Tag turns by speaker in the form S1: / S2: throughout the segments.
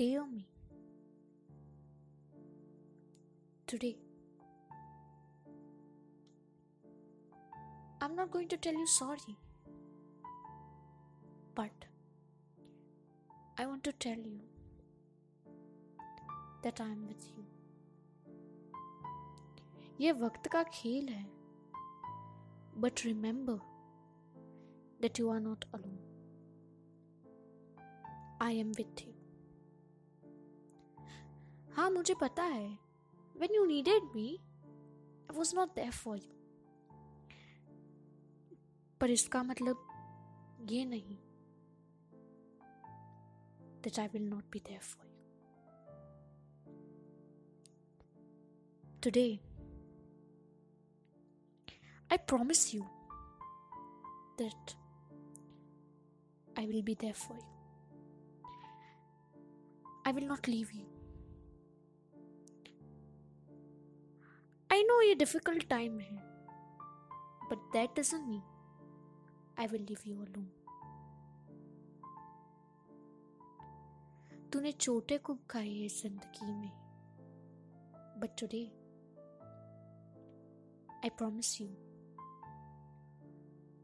S1: dare me. Today, I'm not going to tell you sorry, but I want to tell you that I am with you. ये वक्त का खेल है but remember that you are not alone I am with you हाँ मुझे पता है। When you needed me I was not there for you पर इसका मतलब ये नहीं that I will not be there for you today I promise you that I will be there for you I will not leave you no ये difficult time है but that doesn't mean I will live you alone तूने चोटे खूब खाई है ज़िंदगी में but today I promise you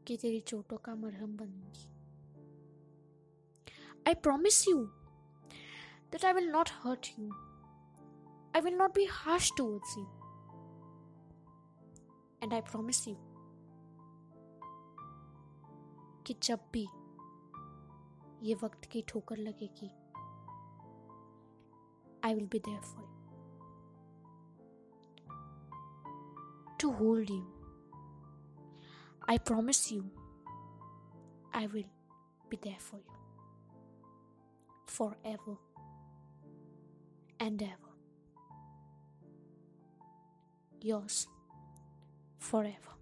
S1: कि तेरी चोटों का मरहम बनूँगी। I promise you that I will not hurt you I will not be harsh towards you And I promise you कि जब भी ये वक्त की ठोकर लगेगी I will be there for you. To hold you. I promise you, I will be there for you. Forever and ever. Yours forever.